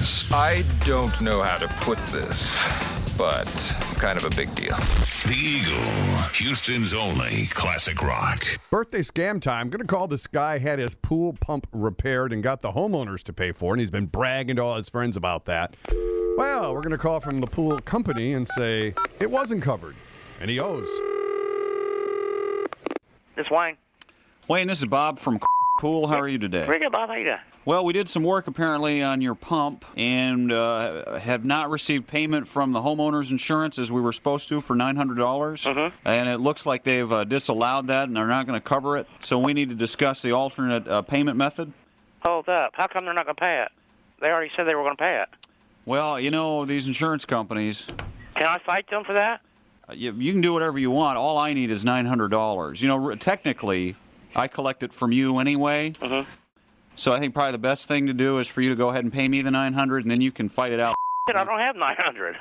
mornings. I don't know how to put this, but kind of a big deal. The Eagle, Houston's only classic rock. Birthday scam time. Gonna call this guy had his pool pump repaired and got the homeowners to pay for it, and he's been bragging to all his friends about that. Well, we're gonna call from the pool company and say it wasn't covered, and he owes. This Wayne. Wayne, this is Bob from Pool. How are you today? Pretty good, Bob. How you doing? Well, we did some work apparently on your pump and uh, have not received payment from the homeowner's insurance as we were supposed to for $900. dollars And it looks like they've uh, disallowed that and they're not going to cover it. So we need to discuss the alternate uh, payment method. Hold up. How come they're not going to pay it? They already said they were going to pay it. Well, you know, these insurance companies, Can I fight them for that? uh, you, you can do whatever you want. All I need is $900. You know, technically, I collect it from you anyway. Mhm. So I think probably the best thing to do is for you to go ahead and pay me the 900 and then you can fight it out. Shit, I don't have 900.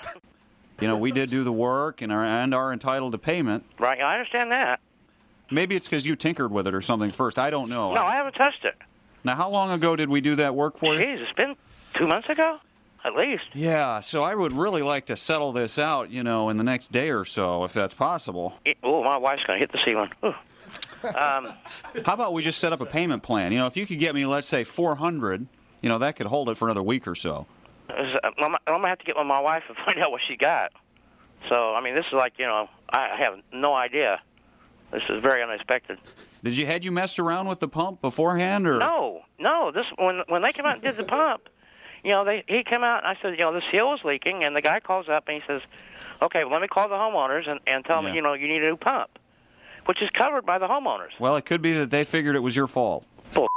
You know, we did do the work and are, and are entitled to payment. right? I understand that. Maybe it's because you tinkered with it or something first. I don't know. No, I haven't touched it. Now, how long ago did we do that work for you? Jeez, it's been two months ago, at least. Yeah, so I would really like to settle this out, you know, in the next day or so, if that's possible. Oh, my wife's going to hit the ceiling. Ooh. Um, How about we just set up a payment plan? You know, if you could get me, let's say, 400, you know, that could hold it for another week or so. I'm, I'm going to have to get with my wife and find out what she got. So, I mean, this is like, you know, I have no idea. This is very unexpected. Did you had you messed around with the pump beforehand, or No, no. This when when they came out and did the pump, you know, they he came out and I said, you know, the seal is leaking, and the guy calls up and he says, okay, well, let me call the homeowners and and tell Yeah. them, you know, you need a new pump, which is covered by the homeowners. Well, it could be that they figured it was your fault.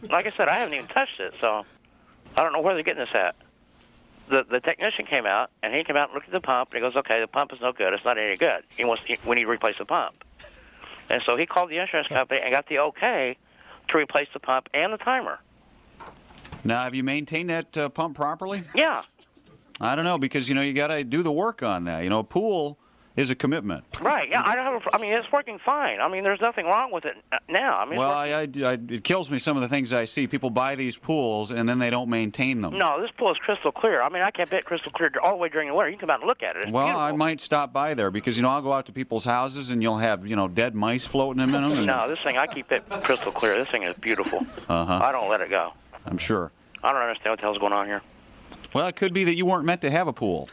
Like I said, I haven't even touched it, so I don't know where they're getting this at. The the technician came out and he came out and looked at the pump and he goes, okay, the pump is no good. It's not any good. He wants we need to replace the pump. And so he called the insurance company and got the okay to replace the pump and the timer. Now, have you maintained that uh, pump properly? Yeah, I don't know because you know you got to do the work on that. You know, a pool is a commitment. Right. Yeah. I don't have. A, I mean, it's working fine. I mean, there's nothing wrong with it uh, now. I mean, Well, I, I, I, it kills me some of the things I see. People buy these pools and then they don't maintain them. no, this pool is crystal clear. I mean, I kept it crystal clear all the way during the winter. You can come out and look at it. It's Well, I might stop by there because you know I'll go out to people's houses and you'll have you know dead mice floating in them. And, No, this thing I keep it crystal clear. This thing is beautiful. Uh-huh. I don't let it go. I'm sure. I don't understand what the hell's going on here. Well, it could be that you weren't meant to have a pool.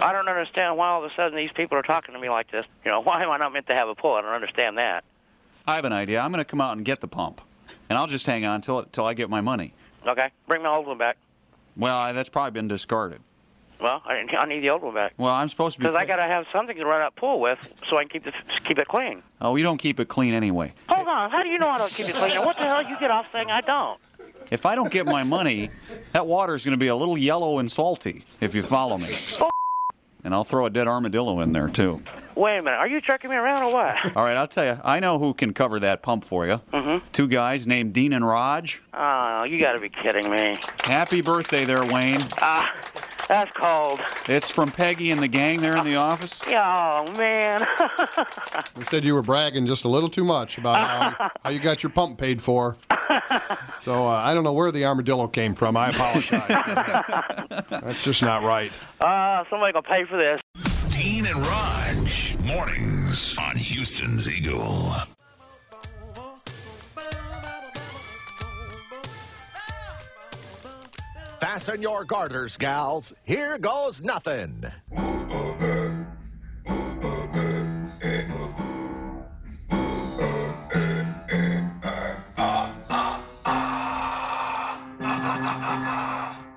I don't understand why all of a sudden these people are talking to me like this. You know, why am I not meant to have a pool? I don't understand that. I have an idea. I'm going to come out and get the pump, and I'll just hang on till till I get my money. Okay, bring my old one back. Well, I, that's probably been discarded. Well, I, I need the old one back Well, I'm supposed to be. because I got to have something to run that pool with so I can keep the, keep it clean. Oh, you don't keep it clean anyway. Hold on, how do you know I don't keep it clean? What the hell you get off saying I don't? If I don't get my money, that water is going to be a little yellow and salty. If you follow me. And I'll throw a dead armadillo in there too. Wait a minute, are you tricking me around or what? All right, I'll tell you. I know who can cover that pump for you. Mhm. Two guys named Dean and Rog. Oh, you got to be kidding me. Happy birthday there, Wayne. Ah, that's cold. It's from Peggy and the gang there in the office. Oh man. They said you were bragging just a little too much about how, how you got your pump paid for. So uh, I don't know where the armadillo came from. I apologize. That's just not right. Ah, somebody gonna pay for this. Dean and Rog, mornings on Houston's Eagle. Fasten your garters, gals. Here goes nothing.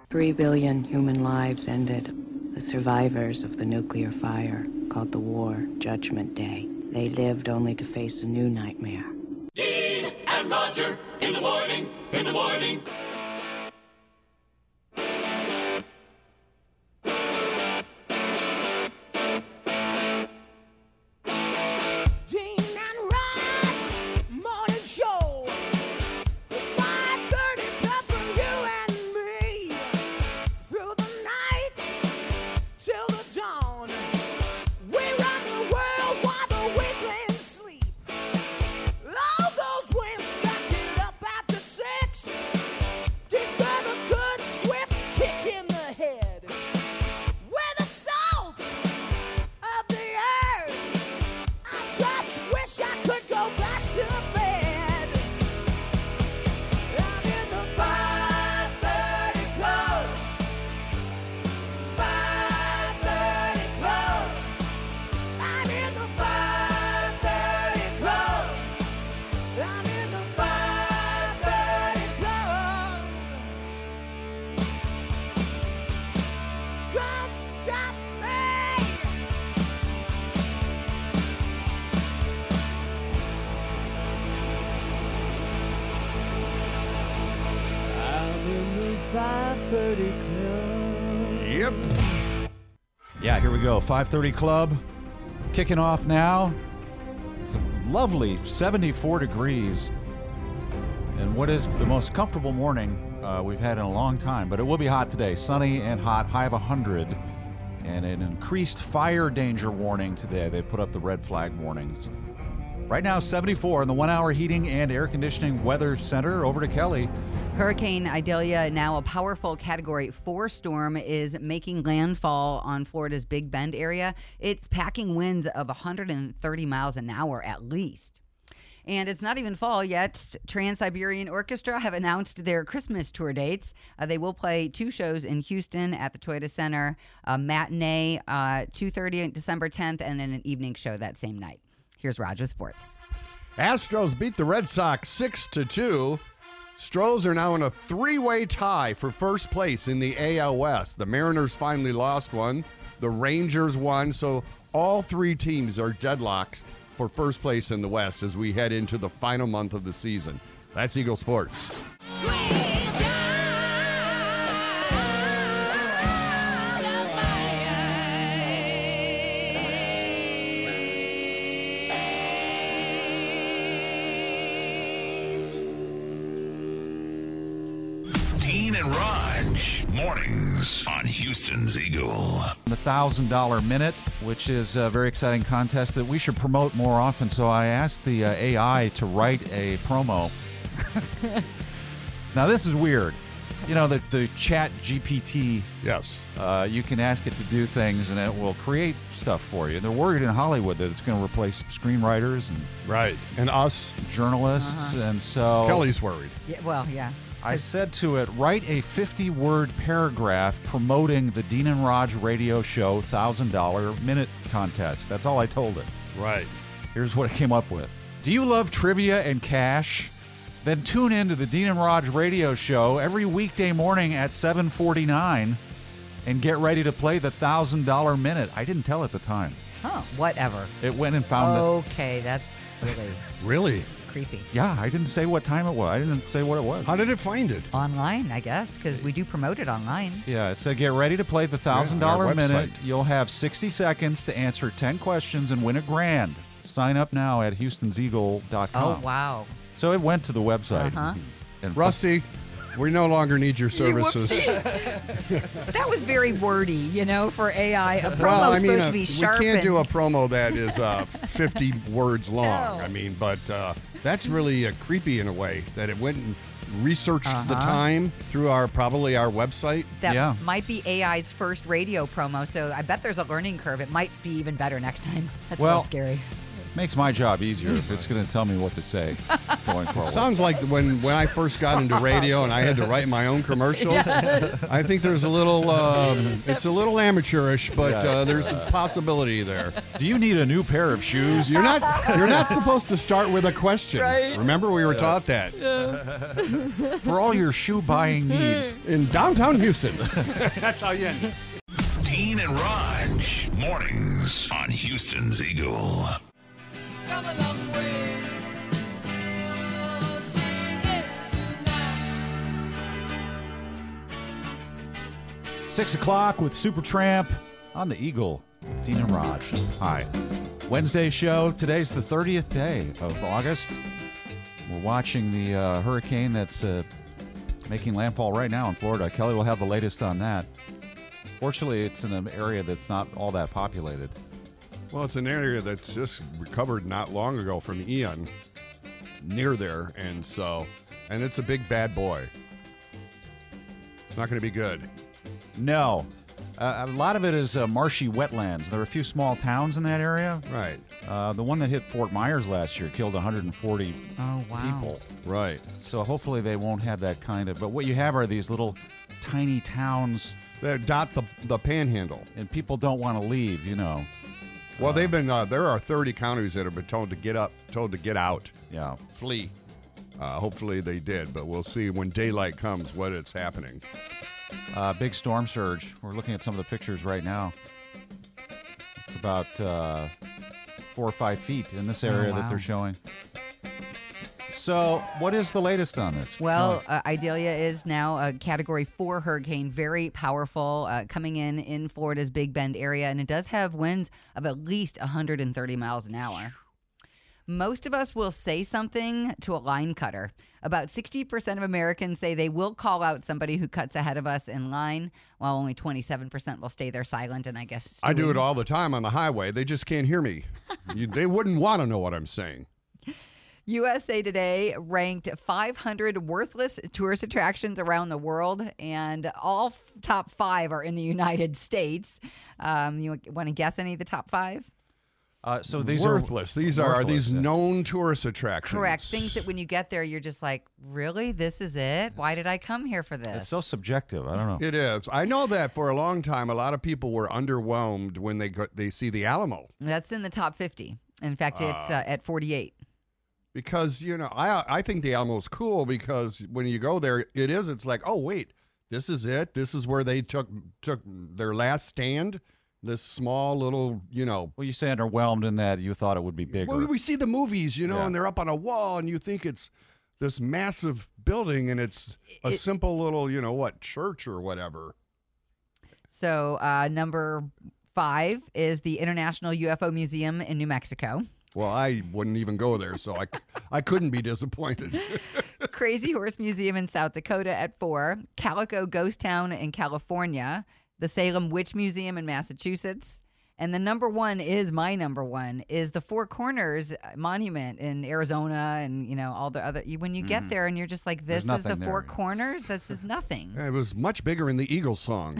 Three billion human lives ended. The survivors of the nuclear fire called the war Judgment Day. They lived only to face a new nightmare. Dean and Roger in the morning, in the morning. 5:30 Club kicking off now. It's a lovely 74 degrees, and what is the most comfortable morning uh, we've had in a long time. But it will be hot today, sunny and hot, high of 100, and an increased fire danger warning today. They put up the red flag warnings. Right now, 74 in the one-hour heating and air conditioning weather center. Over to Kelly. Hurricane Idalia, now a powerful Category 4 storm, is making landfall on Florida's Big Bend area. It's packing winds of 130 miles an hour at least. And it's not even fall yet. Trans Siberian Orchestra have announced their Christmas tour dates. Uh, they will play two shows in Houston at the Toyota Center, a matinee, uh, 2.30 December 10th, and then an evening show that same night. Here's Roger Sports. Astros beat the Red Sox 6 to 2. Stros are now in a three-way tie for first place in the AL West. The Mariners finally lost one. The Rangers won, so all three teams are deadlocked for first place in the West as we head into the final month of the season. That's Eagle Sports. Houston's Eagle. The thousand dollar minute, which is a very exciting contest that we should promote more often. So I asked the uh, AI to write a promo. now this is weird. You know the the Chat GPT. Yes. Uh, you can ask it to do things, and it will create stuff for you. They're worried in Hollywood that it's going to replace screenwriters and right and us journalists, and so Kelly's worried. Yeah, well, yeah. I said to it, write a 50 word paragraph promoting the Dean and Rog radio show $1,000 minute contest. That's all I told it. Right. Here's what it came up with Do you love trivia and cash? Then tune in to the Dean and Rog radio show every weekday morning at 749 and get ready to play the $1,000 minute. I didn't tell at the time. Huh, whatever. It went and found that. Okay, that's really Really? Creepy. Yeah, I didn't say what time it was. I didn't say what it was. How did it find it? Online, I guess, because we do promote it online. Yeah, so get ready to play the thousand Yeah, on dollar our minute. You'll have sixty seconds to answer ten questions and win a grand. Sign up now at Houston'sEagle.com. Oh, wow. So it went to the website. Uh-huh. And Rusty, we no longer need your services. That was very wordy, you know, for AI. A promo's well, I mean, supposed uh, to be sharp. we can't do a promo that is uh, 50 words long. No. I mean, but uh, that's really uh, creepy in a way that it went and researched the Uh-huh. time through our probably our website. That might be AI's first radio promo, so I bet there's a learning curve. It might be even better next time. That's a Well, little scary. Makes my job easier if it's going to tell me what to say going forward. Sounds like when, when I first got into radio and I had to write my own commercials. Yes. I think there's a little, um, it's a little amateurish, but uh, Yes. there's a possibility there. Do you need a new pair of shoes? You're not, you're not supposed to start with a question. Right. Remember, we were Yes. taught that. For all your shoe buying needs. In downtown Houston. That's how you end. Dean and Rog, mornings on Houston's Eagle. Six o'clock with Supertramp on the Eagle. with Dean and Rog. Hi. Wednesday show. Today's the 30th day of August. We're watching the uh, hurricane that's uh, making landfall right now in Florida. Kelly will have the latest on that. Fortunately, it's in an area that's not all that populated. Well, it's an area that's just recovered not long ago from Ian, near there, and so, and it's a big bad boy. It's not going to be good. No. Uh, a lot of it is uh, marshy wetlands. There are a few small towns in that area. Right. Uh, the one that hit Fort Myers last year killed 140 Oh, wow. people. Right. So hopefully they won't have that kind of. But what you have are these little tiny towns that dot the the panhandle, and people don't want to leave. You know. Well, they've been uh, there are 30 counties that have been told to get up, told to get out. Yeah. Flee. Uh, hopefully they did, but we'll see when daylight comes what it's happening. Uh, big storm surge. We're looking at some of the pictures right now. It's about uh, four or five feet in this area Oh, that wow. they're showing. So, what is the latest on this? Well, uh, Idalia is now a Category 4 hurricane, very powerful, uh, coming in in Florida's Big Bend area, and it does have winds of at least 130 miles an hour. Most of us will say something to a line cutter. About 60% of Americans say they will call out somebody who cuts ahead of us in line, while only 27% will stay there silent and I guess I do it all the time on the highway. They just can't hear me. you, they wouldn't want to know what I'm saying. USA Today ranked 500 worthless tourist attractions around the world, and all f- top five are in the United States. Um, you want to guess any of the top five? Uh, so these worthless. are these are, are these yeah. known tourist attractions. Correct. Things that when you get there, you're just like, really? This is it? Why did I come here for this? It's so subjective. I don't know. It is. I know that for a long time, a lot of people were underwhelmed when they go, they see the Alamo That's in the top 50. In fact, it's uh, at 48. Because you know I I think the Alamo's cool because when you go there, it is. It's like oh wait, this is it. This is where they took took their last stand. This small little you know. Well, you say underwhelmed in that you thought it would be bigger. Well, we see the movies, you know, Yeah. and they're up on a wall, and you think it's this massive building, and it's a It- simple little, you know, what church or whatever. So, uh, number five is the International UFO Museum in New Mexico. Well, I wouldn't even go there, so I, I couldn't be disappointed. Crazy Horse Museum in South Dakota at four, Calico Ghost Town in California, the Salem Witch Museum in Massachusetts, and the number one is my number one is the Four Corners Monument in Arizona, and you know all the other. When you get mm. there and you're just like, this is the nothing Four there. Corners. This is nothing. it was much bigger in the Eagles song.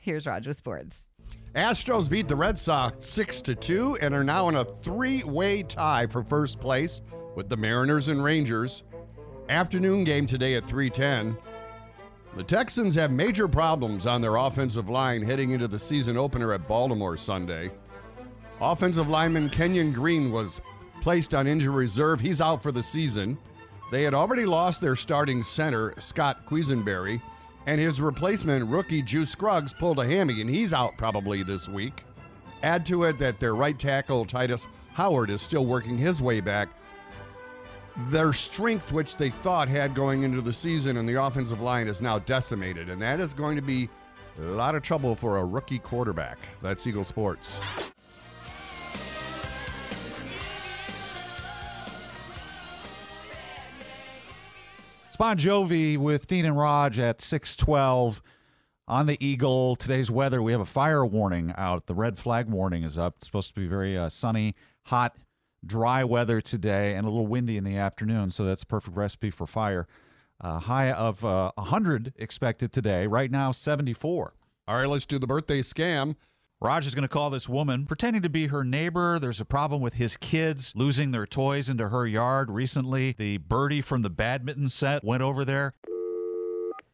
Here's Roger Sports. Astros beat the Red Sox 6 to 2 and are now in a three-way tie for first place with the Mariners and Rangers. Afternoon game today at 3:10. The Texans have major problems on their offensive line heading into the season opener at Baltimore Sunday. Offensive lineman Kenyon Green was placed on injury reserve. He's out for the season. They had already lost their starting center, Scott Quessenberry, and his replacement, rookie Juice Scruggs, pulled a hammy, and he's out probably this week. Add to it that their right tackle, Tytus Howard, is still working his way back. Their strength, which they thought had going into the season and the offensive line, is now decimated, and that is going to be a lot of trouble for a rookie quarterback. That's Eagle Sports. Bon Jovi with Dean and Rog at 612 on the Eagle. Today's weather, we have a fire warning out. The red flag warning is up. It's supposed to be very uh, sunny, hot, dry weather today and a little windy in the afternoon, so that's perfect recipe for fire. Uh, high of uh, 100 expected today. Right now, 74. All right, let's do the birthday scam. Rog is going to call this woman pretending to be her neighbor. There's a problem with his kids losing their toys into her yard. Recently, the birdie from the badminton set went over there.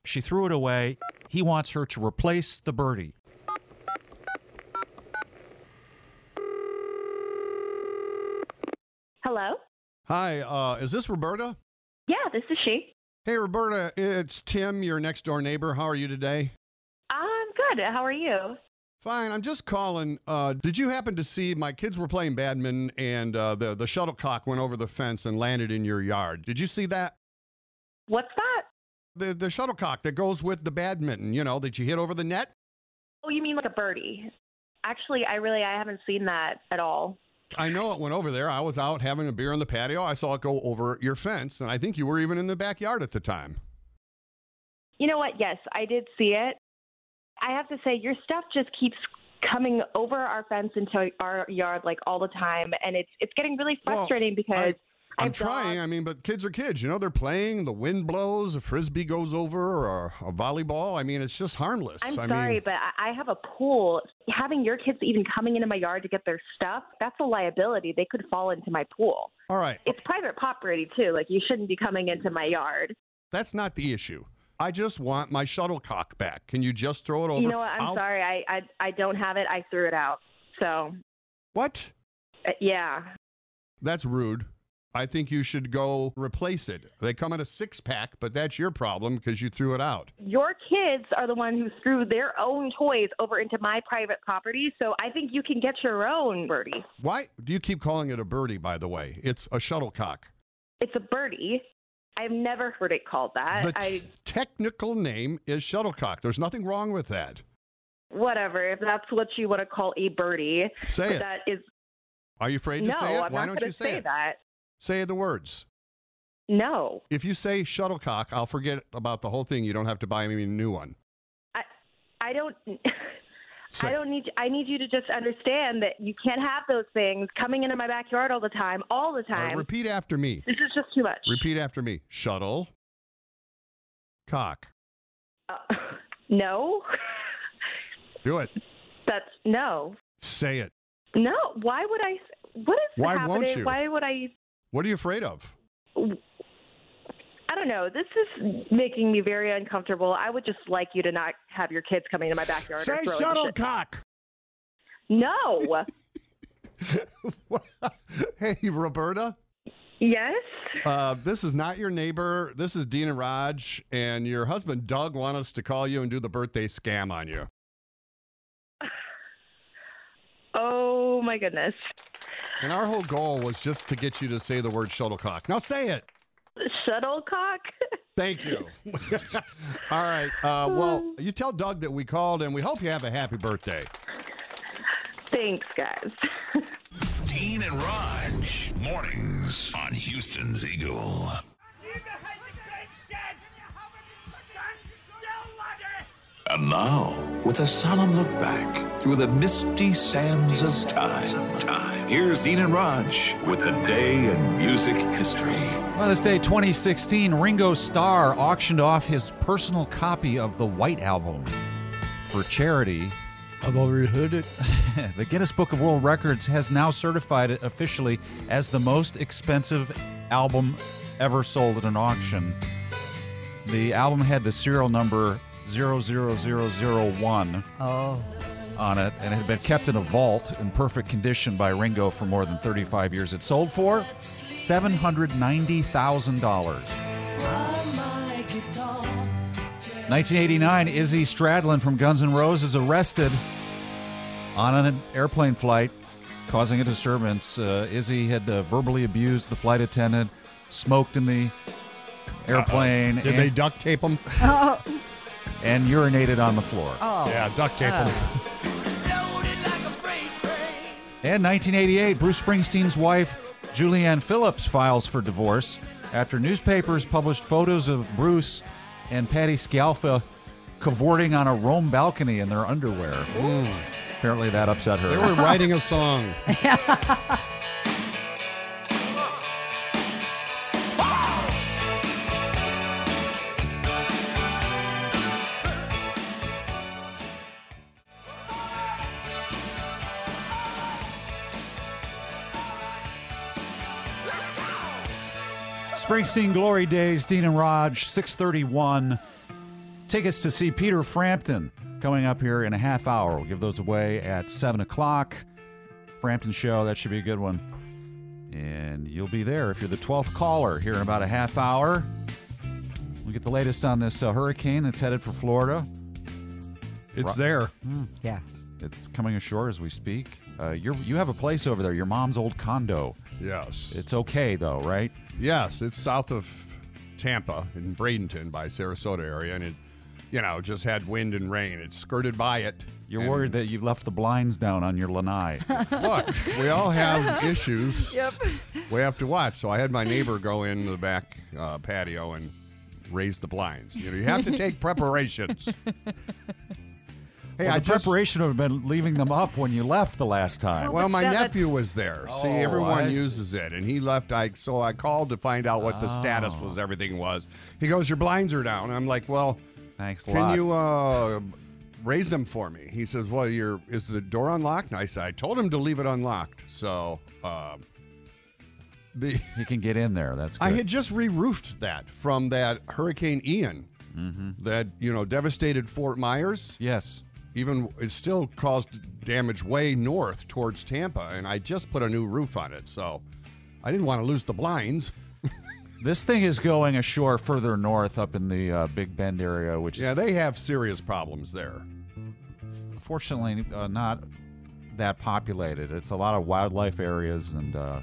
She threw it away. He wants her to replace the birdie. Hello? Hi, uh, is this Roberta? Yeah, this is she. Hey, Roberta, it's Tim, your next door neighbor. How are you today? I'm good. How are you? Fine. I'm just calling. Uh, did you happen to see my kids were playing badminton and uh, the the shuttlecock went over the fence and landed in your yard? Did you see that? What's that? The the shuttlecock that goes with the badminton. You know that you hit over the net. Oh, you mean like a birdie? Actually, I really I haven't seen that at all. I know it went over there. I was out having a beer on the patio. I saw it go over your fence, and I think you were even in the backyard at the time. You know what? Yes, I did see it. I have to say your stuff just keeps coming over our fence into our yard like all the time and it's it's getting really Well, frustrating because I, I'm I've trying. I mean, but kids are kids. You know, they're playing. The wind blows, a frisbee goes over, or a volleyball. I mean, it's just harmless. I'm I sorry, mean, but I I have a pool. Having your kids even coming into my yard to get their stuff, that's a liability. They could fall into my pool. all right. It's private property too. Like you shouldn't be coming into my yard. That's not the issue. I just want my shuttlecock back. Can you just throw it over? You know what? I'm I'll- sorry. I, I I don't have it. I threw it out. So What? uh, yeah. That's rude. I think you should go replace it. They come in a six pack, but that's your problem because you threw it out. Your kids are the one who threw their own toys over into my private property, so I think you can get your own birdie. Why do you keep calling it a birdie, by the way? It's a shuttlecock. It's a birdie. I've never heard it called that. The t- I technical name is shuttlecock. There's nothing wrong with that. whatever if that's what you want to call a birdie. Say it. That is Are you afraid to no. say it? I'm Why not don't you say, say it? that. Say the words. No. If you say shuttlecock, I'll forget about the whole thing. You don't have to buy me a new one. I I don't. Say- I don't need. I need you to just understand that you can't have those things coming into my backyard all the time, all the time. repeat after me. this is just too much. Repeat after me. Shuttle. Cock. Uh, no, Do it. that's no, Say it. no. Why would I? What is Why happening? won't you? Why would I? What are you afraid of? I don't know. This is making me very uncomfortable. I would just like you to not have your kids coming into my backyard. Say shuttlecock. No. hey, Roberta. yes. Uh, this is not your neighbor. This is Dean and Rog, and your husband Doug want us to call you and do the birthday scam on you. Oh my goodness. And our whole goal was just to get you to say the word shuttlecock. Now say it. Shuttlecock. Thank you. All right. Uh, well, you tell Doug that we called, and we hope you have a happy birthday. Thanks, guys. Dean and Rog, mornings on Houston's Eagle. And now, with a solemn look back through the misty sands of time, here's Dean and Rog with the day in music history. Well, this day, 2016, Ringo Starr auctioned off his personal copy of the White Album for charity. I've already heard it. the Guinness Book of World Records has now certified it officially as the most expensive album ever sold at an auction. The album had the serial number 00001 Oh. on it, and it had been kept in a vault in perfect condition by Ringo for more than 35 years. It sold for $790,000. 1989, Izzy Stradlin from Guns N' Roses arrested on an airplane flight, causing a disturbance. Uh, Izzy had uh, verbally abused the flight attendant, smoked in the airplane, Did and, they duct tape him? and urinated on the floor. Oh. Yeah, duct tape oh. him. And 1988, Bruce Springsteen's wife, Julianne Phillips, files for divorce after newspapers published photos of Bruce and Patti Scialfa cavorting on a Rome balcony in their underwear. Apparently, that upset her. They were writing a song. Springsteen Glory Days, Dean and Rog, 631. Tickets to see Peter Frampton coming up here in a half hour. We'll give those away at 7 o'clock. Frampton show, that should be a good one. And you'll be there if you're the 12th caller here in about a half hour. We'll get the latest on this uh, hurricane that's headed for Florida. It's there. Yes. It's coming ashore as we speak. Uh, you're, you have a place over there, your mom's old condo. Yes. It's okay, though, right? Yes, it's south of Tampa in Bradenton by Sarasota area, and it, you know, just had wind and rain. It skirted by it. You're worried that you left the blinds down on your lanai. Look, we all have issues. Yep. We have to watch. So I had my neighbor go in the back uh, patio and raise the blinds. You know, you have to take preparations. Hey, well, I the just preparation would have been leaving them up when you left the last time. Well, my that- nephew was there. See, Oh, everyone see. uses it, and he left. I so I called to find out what the status Oh. was. Everything was. He goes, "Your blinds are down." I'm like, "Well, Thanks a can lot. you uh, raise them for me?" He says, "Well, your is the door unlocked?" And I said, "I told him to leave it unlocked." So uh, the He can get in there. That's good. I had just re-roofed that from that Hurricane Ian Mm-hmm. that you know devastated Fort Myers. yes. Even it still caused damage way north towards Tampa, and I just put a new roof on it, so I didn't want to lose the blinds. This thing is going ashore further north up in the uh, Big Bend area, which Yeah, is they have serious problems there. fortunately uh, not that populated. It's a lot of wildlife areas and uh,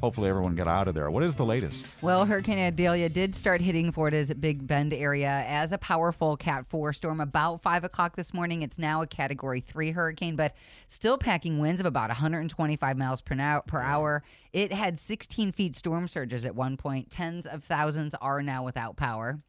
hopefully everyone got out of there. What is the latest? Well, Hurricane Idalia did start hitting Florida's Big Bend area as a powerful Cat 4 storm about 5 o'clock this morning. It's now a Category 3 hurricane, but still packing winds of about 125 miles per hour. It had 16 feet storm surges at one point. Tens of thousands are now without power.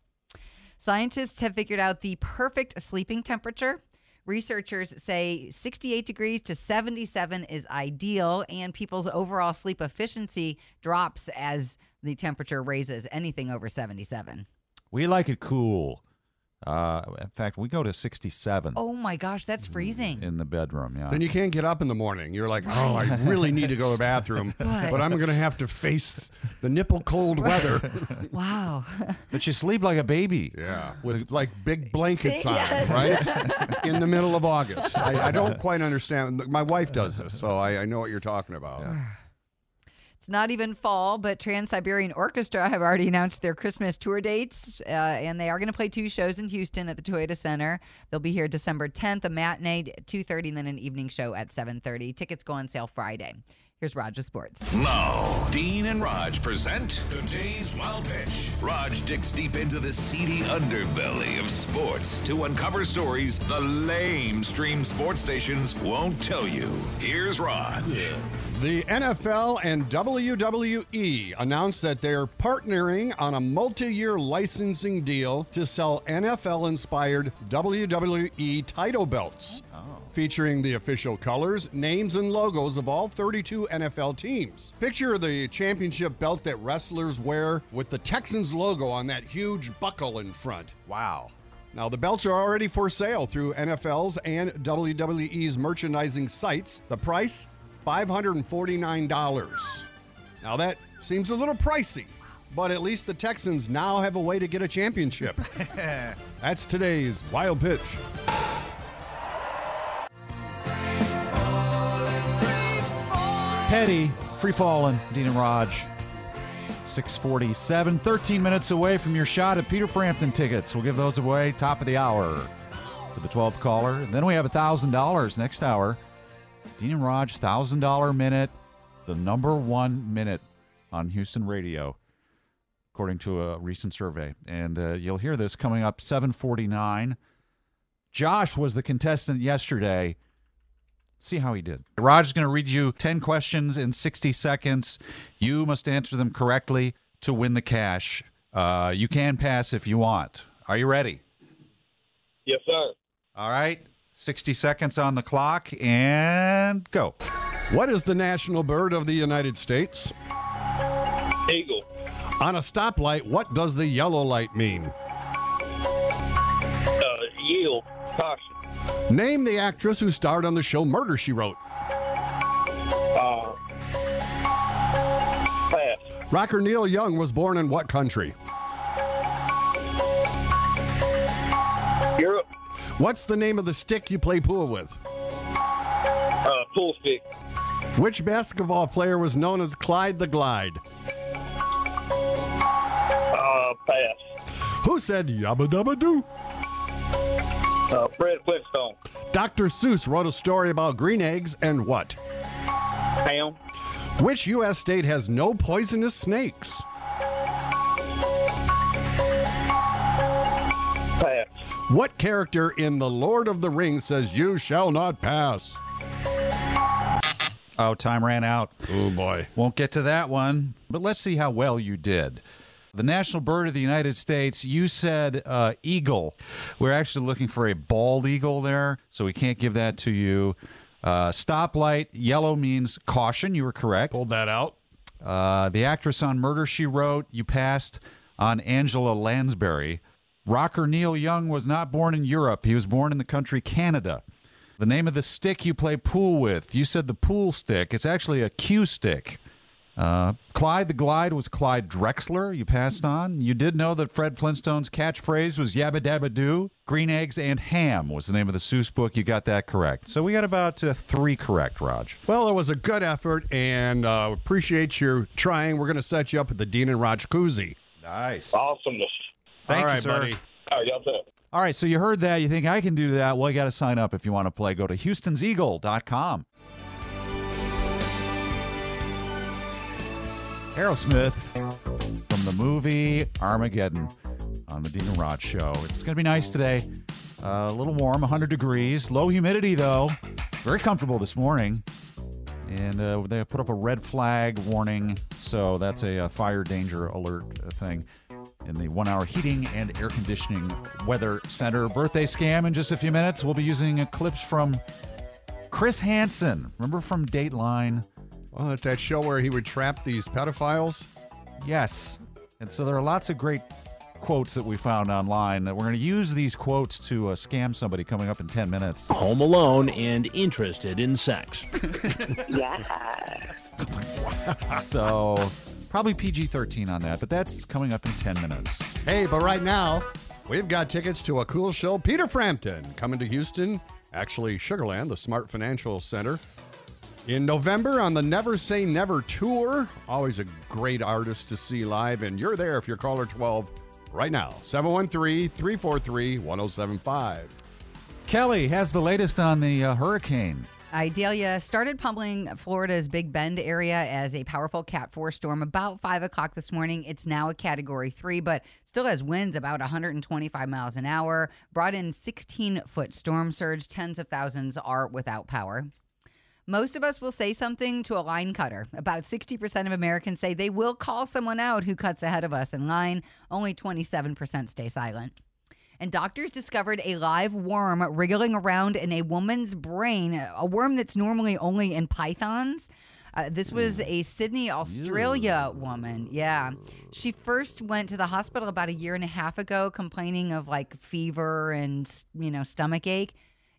Scientists have figured out the perfect sleeping temperature. Researchers say 68 degrees to 77 is ideal, and people's overall sleep efficiency drops as the temperature raises anything over 77. We like it cool. Uh, in fact, we go to 67 Oh my gosh, that's freezing. in the bedroom. Yeah. Then you can't get up in the morning. You're like, oh, I really need to go to the bathroom, Right. but I'm going to have to face the nipple cold weather. Wow. but you sleep like a baby. Yeah, with like big blankets Yes. on, right? in the middle of August. I, I don't quite understand. My wife does this, so I, I know what you're talking about. It's not even fall, but Trans Siberian Orchestra have already announced their Christmas tour dates, uh, and they are going to play two shows in Houston at the Toyota Center. They'll be here December 10th, a matinee at 2:30, and then an evening show at 7:30. Tickets go on sale Friday. Here's Roger Sports. Now, Dean and Rog present today's Wild Pitch. Rog digs deep into the seedy underbelly of sports to uncover stories the lame stream sports stations won't tell you. Here's Rog. The NFL and WWE announced that they're partnering on a multi year licensing deal to sell NFL inspired WWE title belts. Featuring the official colors, names, and logos of all 32 NFL teams. Picture the championship belt that wrestlers wear with the Texans logo on that huge buckle in front. Wow. Now, the belts are already for sale through NFL's and WWE's merchandising sites. The price $549. Now, that seems a little pricey, but at least the Texans now have a way to get a championship. That's today's wild pitch. Petty, free falling, Dean and Rog. 647, 13 minutes away from your shot at Peter Frampton tickets. We'll give those away top of the hour to the 12th caller. And then we have $1,000 next hour. Dean and Rog, $1,000 minute, the number one minute on Houston radio, according to a recent survey. And uh, you'll hear this coming up 749. Josh was the contestant yesterday. See how he did. Rog is going to read you 10 questions in 60 seconds. You must answer them correctly to win the cash. Uh, you can pass if you want. Are you ready? Yes, sir. All right. 60 seconds on the clock and go. What is the national bird of the United States? Eagle. On a stoplight, what does the yellow light mean? Name the actress who starred on the show Murder She Wrote. Uh, pass. Rocker Neil Young was born in what country? Europe. What's the name of the stick you play pool with? Uh, pool stick. Which basketball player was known as Clyde the Glide? Uh, pass. Who said yabba dabba doo? Uh, Fred Flintstone. Dr. Seuss wrote a story about green eggs and what? Ham. Which U.S. state has no poisonous snakes? Pass. What character in The Lord of the Rings says you shall not pass? Oh, time ran out. Oh, boy. Won't get to that one, but let's see how well you did. The national bird of the United States, you said uh, eagle. We're actually looking for a bald eagle there, so we can't give that to you. Uh, stoplight, yellow means caution. You were correct. Pulled that out. Uh, the actress on Murder She Wrote, you passed on Angela Lansbury. Rocker Neil Young was not born in Europe. He was born in the country Canada. The name of the stick you play pool with, you said the pool stick. It's actually a cue stick. Uh, Clyde the Glide was Clyde Drexler. You passed on. You did know that Fred Flintstone's catchphrase was Yabba Dabba Doo. Green Eggs and Ham was the name of the Seuss book. You got that correct. So we got about uh, three correct, Rog. Well, it was a good effort, and uh, appreciate your trying. We're going to set you up with the Dean and Rog koozie. Nice. Awesomeness. Thank All you, right, sir. buddy. All right, y'all set. All right, so you heard that. You think I can do that? Well, you got to sign up if you want to play. Go to Houston'sEagle.com. Aerosmith from the movie Armageddon on the Dean and Rog Show. It's going to be nice today. Uh, a little warm, 100 degrees. Low humidity, though. Very comfortable this morning. And uh, they put up a red flag warning. So that's a, uh fire danger alert thing in the one hour heating and air conditioning weather center. Birthday scam in just a few minutes. We'll be using clips from Chris Hansen. Remember from Dateline? Well, it's that show where he would trap these pedophiles. Yes. And so there are lots of great quotes that we found online that we're going to use these quotes to uh, scam somebody coming up in 10 minutes. Home alone and interested in sex. yeah. so probably PG 13 on that, but that's coming up in 10 minutes. Hey, but right now, we've got tickets to a cool show. Peter Frampton coming to Houston, actually Sugarland, the Smart Financial Center. In November on the Never Say Never tour. Always a great artist to see live, and you're there if you're caller 12 right now. 713 343 1075. Kelly has the latest on the uh, hurricane. Idalia started pummeling Florida's Big Bend area as a powerful Cat 4 storm about 5 o'clock this morning. It's now a Category 3, but still has winds about 125 miles an hour, brought in 16 foot storm surge. Tens of thousands are without power. Most of us will say something to a line cutter. About 60% of Americans say they will call someone out who cuts ahead of us in line. Only 27% stay silent. And doctors discovered a live worm wriggling around in a woman's brain, a worm that's normally only in pythons. Uh, this was a Sydney, Australia woman. Yeah. She first went to the hospital about a year and a half ago complaining of like fever and, you know, stomach ache.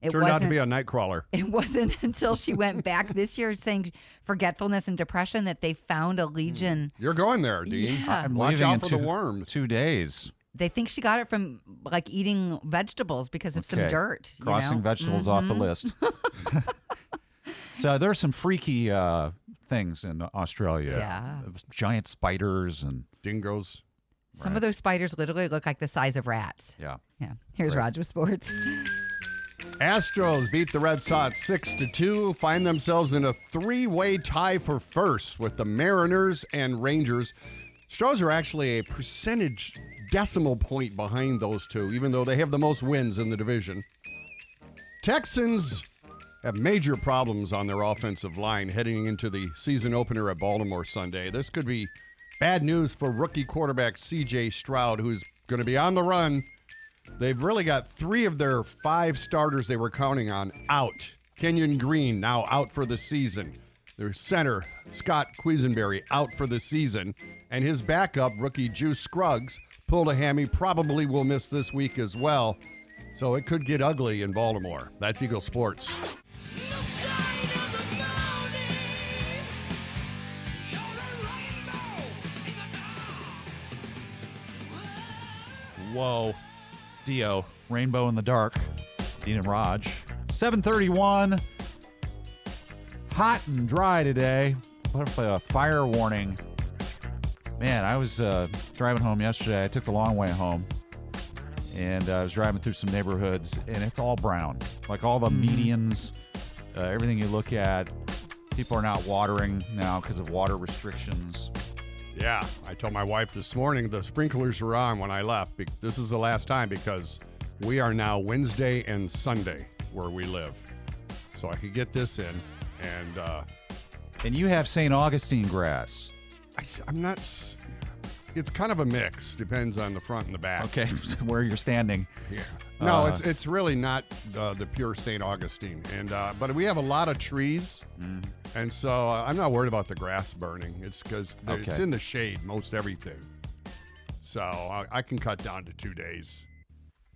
It Turned out to be a night crawler. it wasn't until she went back this year saying forgetfulness and depression that they found a legion. You're going there, Dean. Yeah. I'm Watch leaving out for two, the worms. Two days. They think she got it from like eating vegetables because of some Okay. dirt. you Crossing know? vegetables off the Mhm. list. so there's some freaky uh, things in Australia. Yeah. Giant spiders and dingoes. Some of those spiders literally look like the size of rats. Yeah. Yeah. Here's Right. Roger with Sports. Astros beat the Red Sox 6 to 2, find themselves in a three-way tie for first with the Mariners and Rangers. Stros are actually a percentage decimal point behind those two, even though they have the most wins in the division. Texans have major problems on their offensive line heading into the season opener at Baltimore Sunday. This could be bad news for rookie quarterback CJ Stroud, who's going to be on the run. They've really got three of their five starters they were counting on out. Kenyon Green now out for the season. Their center, Scott Quessenberry, out for the season. And his backup, rookie Juice Scruggs, pulled a hammy, probably will miss this week as well. So it could get ugly in Baltimore. That's Eagle Sports. Whoa. Dio, Rainbow in the Dark. Dean and Rog. 731. Hot and dry today. Put up a fire warning. Man, I was uh, driving home yesterday. I took the long way home. And uh, I was driving through some neighborhoods, and it's all brown. Like all the medians, uh, everything you look at. People are not watering now because of water restrictions. Yeah, I told my wife this morning the sprinklers were on when I left. This is the last time because we are now Wednesday and Sunday where we live. So I could get this in. And uh, And you have St. Augustine grass. I, I'm not. It's kind of a mix. Depends on the front and the back. Okay, where you're standing. Yeah. No, Uh, it's it's really not uh, the pure St. Augustine, and uh, but we have a lot of trees, Mm. and so uh, I'm not worried about the grass burning. It's because it's in the shade most everything. So I, I can cut down to two days.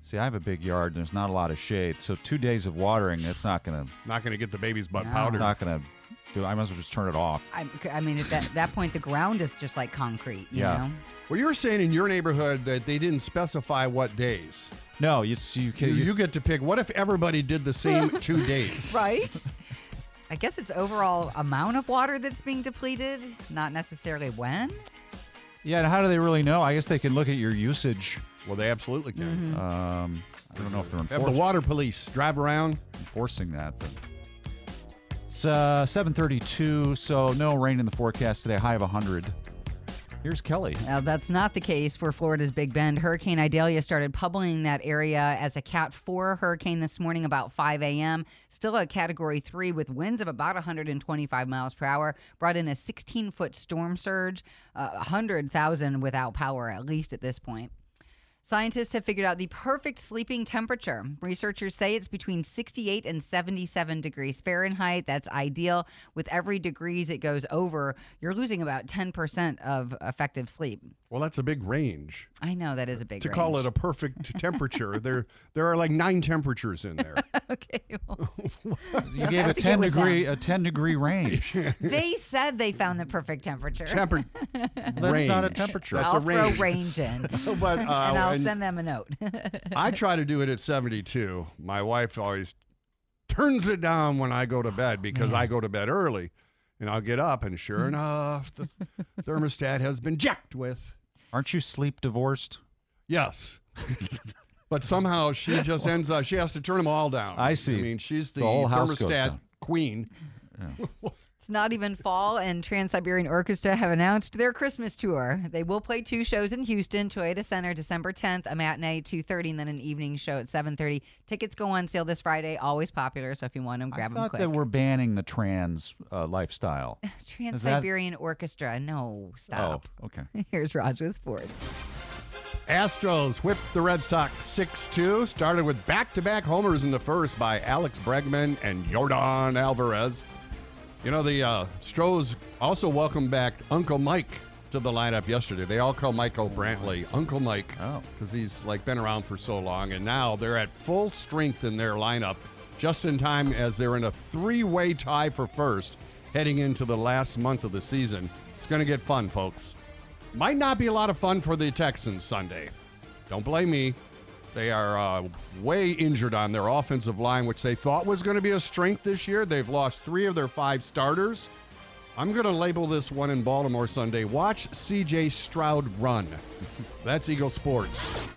See, I have a big yard. and There's not a lot of shade, so two days of watering, it's not gonna. Not going to get the baby's butt No. powdered. Not gonna do. I might as well just turn it off. I, I mean, at that, that point, the ground is just like concrete, you Yeah. know? Well, you were saying in your neighborhood that they didn't specify what days. No, you you You, can. you get to pick. What if everybody did the same two days? Right? I guess it's overall amount of water that's being depleted, not necessarily when. yeah, and how do they really know? I guess they can look at your usage. Well, they absolutely can. Um, I don't know if they're Have the water police drive around. enforcing that, but it's uh, 7:32. So no rain in the forecast today. High of 100. Here's Kelly. Now, that's not the case for Florida's Big Bend. Hurricane Idalia started pummeling that area as a Cat 4 hurricane this morning about 5 a.m. Still a Category 3 with winds of about 125 miles per hour. Brought in a 16 foot storm surge, uh, 100,000 without power, at least at this point. Scientists have figured out the perfect sleeping temperature. Researchers say it's between 68 and 77 degrees Fahrenheit. That's ideal. With every degrees it goes over, you're losing about 10% of effective sleep. Well, that's a big range. I know that is a big range. to range. call it a perfect temperature, there there are like nine temperatures in there. okay. You gave a have to get 10 degree them. a 10 degree range. They said they found the perfect temperature. Temper- That's not a range. temperature. That's I'll a range. throw range in, But, uh, and I'll and- send them a note. I try to do it at 72. My wife always turns it down when I go to bed because I go to bed early. And I'll get up, and sure enough, the thermostat has been jacked with. Aren't you sleep divorced? Yes. but somehow she just ends up, she has to turn them all down. I see. I mean, she's the, The thermostat queen. It's not even fall, and Trans Siberian Orchestra have announced their Christmas tour. They will play two shows in Houston, Toyota Center, December 10th, a matinee 2:30, and then an evening show at 7:30. Tickets go on sale this Friday. Always popular, so if you want them, grab I them thought quick. that we're banning the trans uh, lifestyle. Trans Is that- Siberian Orchestra. No, stop. Oh, okay. Here's Rog with sports. Astros whipped the Red Sox 6 2. Started with back to back homers in the first by Alex Bregman and Yordan Alvarez. You know, the uh, Stros also welcomed back Uncle Mike to the lineup yesterday. They all call Michael Brantley Uncle Mike because he's like been around for so long. And now they're at full strength in their lineup just in time as they're in a three way tie for first heading into the last month of the season. It's going to get fun, folks. Might not be a lot of fun for the Texans Sunday. Don't blame me. They are uh, way injured on their offensive line, which they thought was going to be a strength this year. They've lost three of their five starters. I'm going to label this one in Baltimore Sunday. Watch CJ Stroud run. That's Eagle Sports.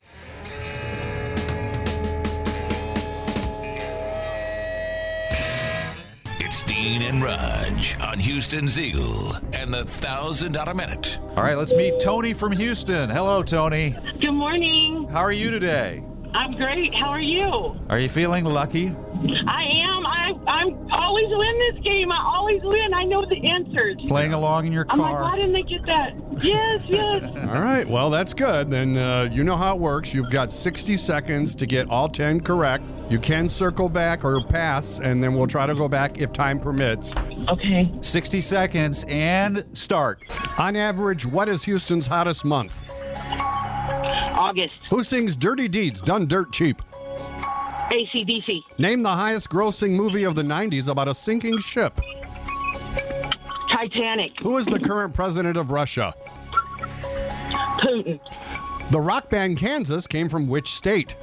It's Dean and Rog on Houston's Eagle and the Thousand Dollar Minute. All right, let's meet Tony from Houston. Hello, Tony. Good morning. How are you today? I'm great. How are you? Are you feeling lucky? I am. I I'm always win this game. I always win. I know the answers. Playing along in your I'm like, car? why didn't they get that? Yes, yes. All right, well, that's good. Then uh, you know how it works. You've got 60 seconds to get all 10 correct. You can circle back or pass, and then we'll try to go back if time permits. Okay. 60 seconds and start. On average, what is Houston's hottest month? August. Who sings Dirty Deeds Done Dirt Cheap? ACDC. Name the highest grossing movie of the 90s about a sinking ship. Titanic. Who is the current president of Russia? Putin. The rock band Kansas came from which state?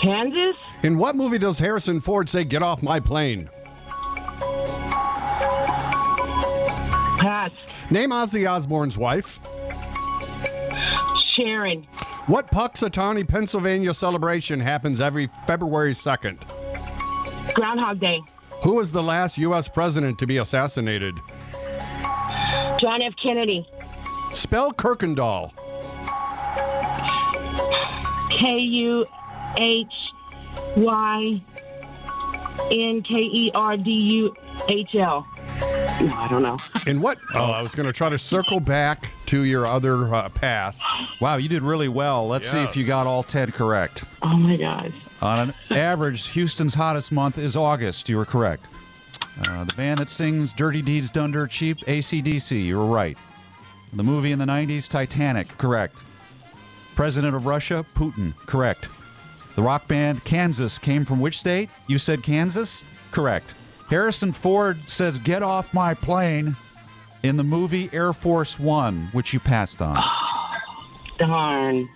Kansas. In what movie does Harrison Ford say, Get off my plane? Pass. Name Ozzy Osbourne's wife. Sharon. What Punxsutawney, Pennsylvania celebration happens every February 2nd? Groundhog Day. Who was the last U.S. president to be assassinated? John F. Kennedy. Spell Kuykendahl. K U H Y N K E R D U H L. No, I don't know. In what? Oh, I was going to try to circle back to your other uh, pass. Wow, you did really well. Let's see if you got all 10 correct. Oh my God. On an average, Houston's hottest month is August. You were correct. Uh, the band that sings Dirty Deeds Done Dirt Cheap, ACDC. You were right. The movie in the 90s, Titanic. Correct. President of Russia, Putin. Correct. The rock band Kansas came from which state? You said Kansas? Correct. Harrison Ford says, Get off my plane in the movie Air Force One, which you passed on. Darn.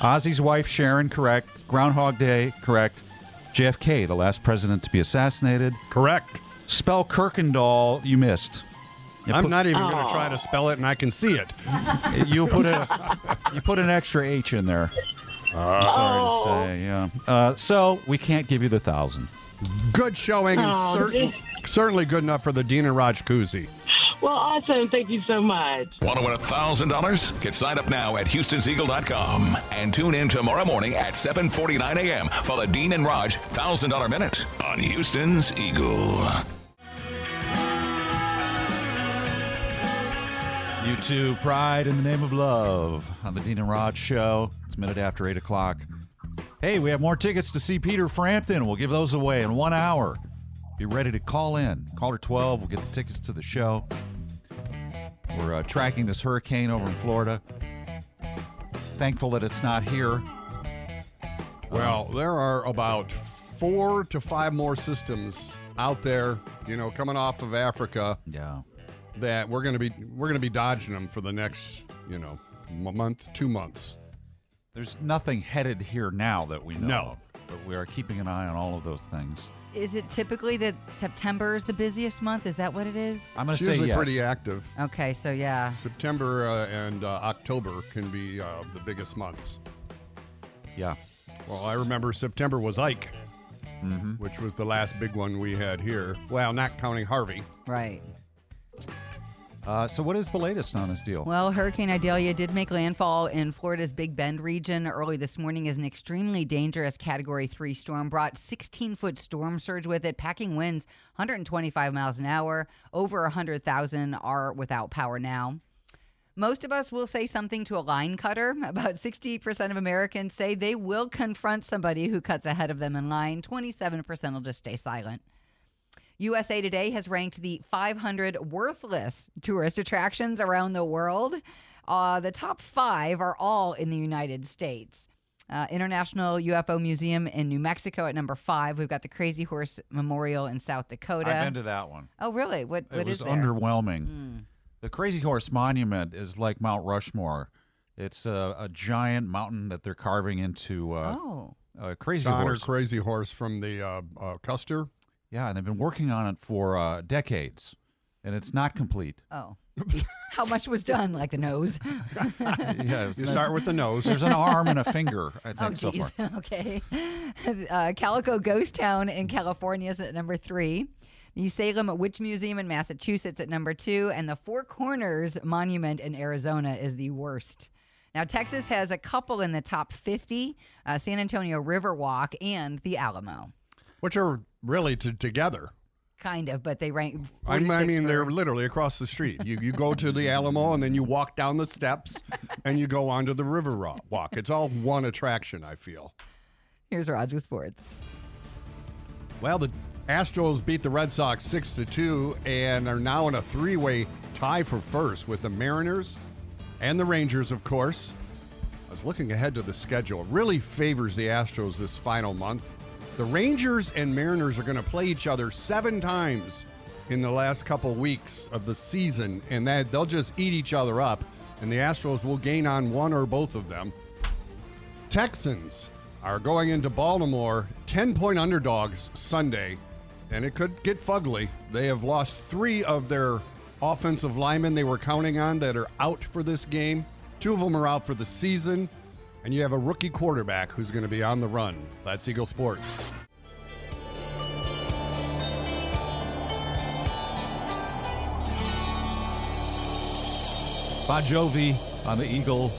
Ozzy's wife, Sharon, correct. Groundhog Day, correct. JFK, the last president to be assassinated. Correct. Spell Kuykendahl, you missed. You I'm put- not even going to try to spell it, and I can see it. You put a you put an extra H in there. I'm sorry to say, yeah. Uh, so we can't give you the thousand. Good showing, and Oh, certain, certainly good enough for the Dean and Rog koozie. Well, awesome. Thank you so much. Want to win a $1,000? Get signed up now at Houston'sEagle.com and tune in tomorrow morning at 7.49 a.m. for the Dean and Rog $1,000 Minute on Houston's Eagle. U2, Pride in the Name of Love on the Dean and Rog Show. Minute after 8 o'clock. Hey, we have more tickets to see Peter Frampton. We'll give those away in one hour. Be ready to call in. Caller 12. We'll get the tickets to the show. We're uh, tracking this hurricane over in Florida. Thankful that it's not here. Well, there are about four to five more systems out there, you know, coming off of Africa. Yeah. That we're gonna be we're gonna be dodging them for the next, you know, month, two months. There's nothing headed here now that we know No. of, but we are keeping an eye on all of those things. Is it typically that September is the busiest month? Is that what it is? I'm going to say usually yes. pretty active. Okay, so yeah. September uh, and uh, October can be uh, the biggest months. Yeah. Well, I remember September was Ike, Mm-hmm. which was the last big one we had here. Well, not counting Harvey. Right. Uh, so, what is the latest on this deal? Well, Hurricane Idalia did make landfall in Florida's Big Bend region early this morning as an extremely dangerous Category 3 storm. Brought 16 foot storm surge with it, packing winds 125 miles an hour. Over 100,000 are without power now. Most of us will say something to a line cutter. About 60% of Americans say they will confront somebody who cuts ahead of them in line. 27% will just stay silent. USA Today has ranked the 500 worthless tourist attractions around the world. Uh, the top five are all in the United States. Uh, International UFO Museum in New Mexico at number five. We've got the Crazy Horse Memorial in South Dakota. I've been to that one. Oh, really? What? It what was is there? underwhelming. Hmm. The Crazy Horse Monument is like Mount Rushmore. It's a, a giant mountain that they're carving into uh, Oh. a Crazy Donner Horse. Crazy Horse from the uh, uh, Custer. Yeah, and they've been working on it for uh, decades, and it's not complete. Oh. How much was done? Like the nose? Yeah, You start with the nose. There's an arm and a finger, I Oh, think, so far. okay. Uh, Calico Ghost Town in California is at number three. The Salem Witch Museum in Massachusetts at number two. And the Four Corners Monument in Arizona is the worst. Now, Texas has a couple in the top 50 uh, San Antonio Riverwalk and the Alamo. Which are really to, together. Kind of, but they rank. I mean, I mean for- they're literally across the street. You you go to the Alamo and then you walk down the steps and you go onto the river walk. It's all one attraction. I feel. Here's Roger Sports. Well, the Astros beat the Red Sox six to two and are now in a three-way tie for first with the Mariners and the Rangers, of course. I was looking ahead to the schedule. It really favors the Astros this final month. The Rangers and Mariners are going to play each other seven times in the last couple weeks of the season, and that they'll just eat each other up, and the Astros will gain on one or both of them. Texans are going into Baltimore 10 point underdogs Sunday, and it could get fugly. They have lost three of their offensive linemen they were counting on that are out for this game. Two of them are out for the season, and you have a rookie quarterback who's going to be on the run. That's Eagle Sports. Bon Jovi on the Eagle.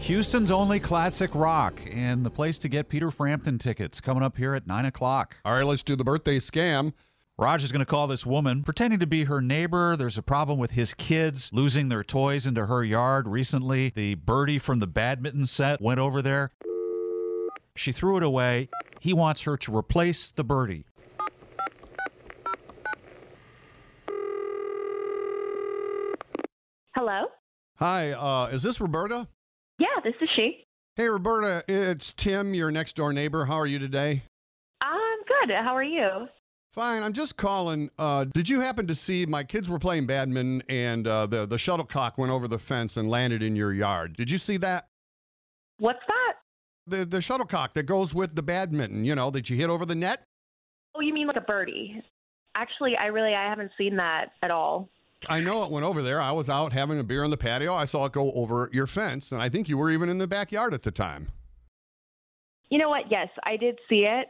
Houston's only classic rock, and the place to get Peter Frampton tickets coming up here at 9 o'clock. All right, let's do the birthday scam. Rog is going to call this woman pretending to be her neighbor. There's a problem with his kids losing their toys into her yard recently. The birdie from the badminton set went over there. She threw it away. He wants her to replace the birdie. Hello? Hi, uh, is this Roberta? Yeah, this is she. Hey, Roberta, it's Tim, your next door neighbor. How are you today? I'm good. How are you? Fine. I'm just calling. Uh, did you happen to see my kids were playing badminton and uh, the the shuttlecock went over the fence and landed in your yard? Did you see that? What's that? The the shuttlecock that goes with the badminton. You know that you hit over the net. Oh, you mean like a birdie? Actually, I really I haven't seen that at all. I know it went over there. I was out having a beer on the patio. I saw it go over your fence, and I think you were even in the backyard at the time. You know what? Yes, I did see it.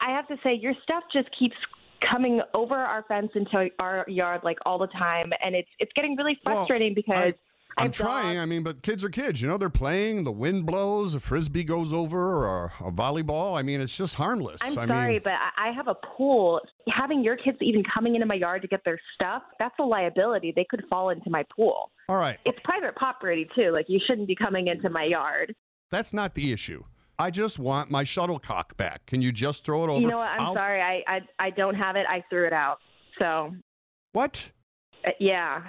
I have to say your stuff just keeps coming over our fence into our yard like all the time, and it's it's getting really frustrating because. I'm I've trying. I mean, but kids are kids. You know, they're playing. The wind blows, a frisbee goes over, or a volleyball. I mean, it's just harmless. I'm I sorry, mean, but I I have a pool. Having your kids even coming into my yard to get their stuff, that's a liability. They could fall into my pool. all right, It's private property, too. Like, you shouldn't be coming into my yard. that's not the issue. I just want my shuttlecock back. Can you just throw it over? You know what? I'm I'll- sorry. I, I, I don't have it. I threw it out. So, What? uh, yeah.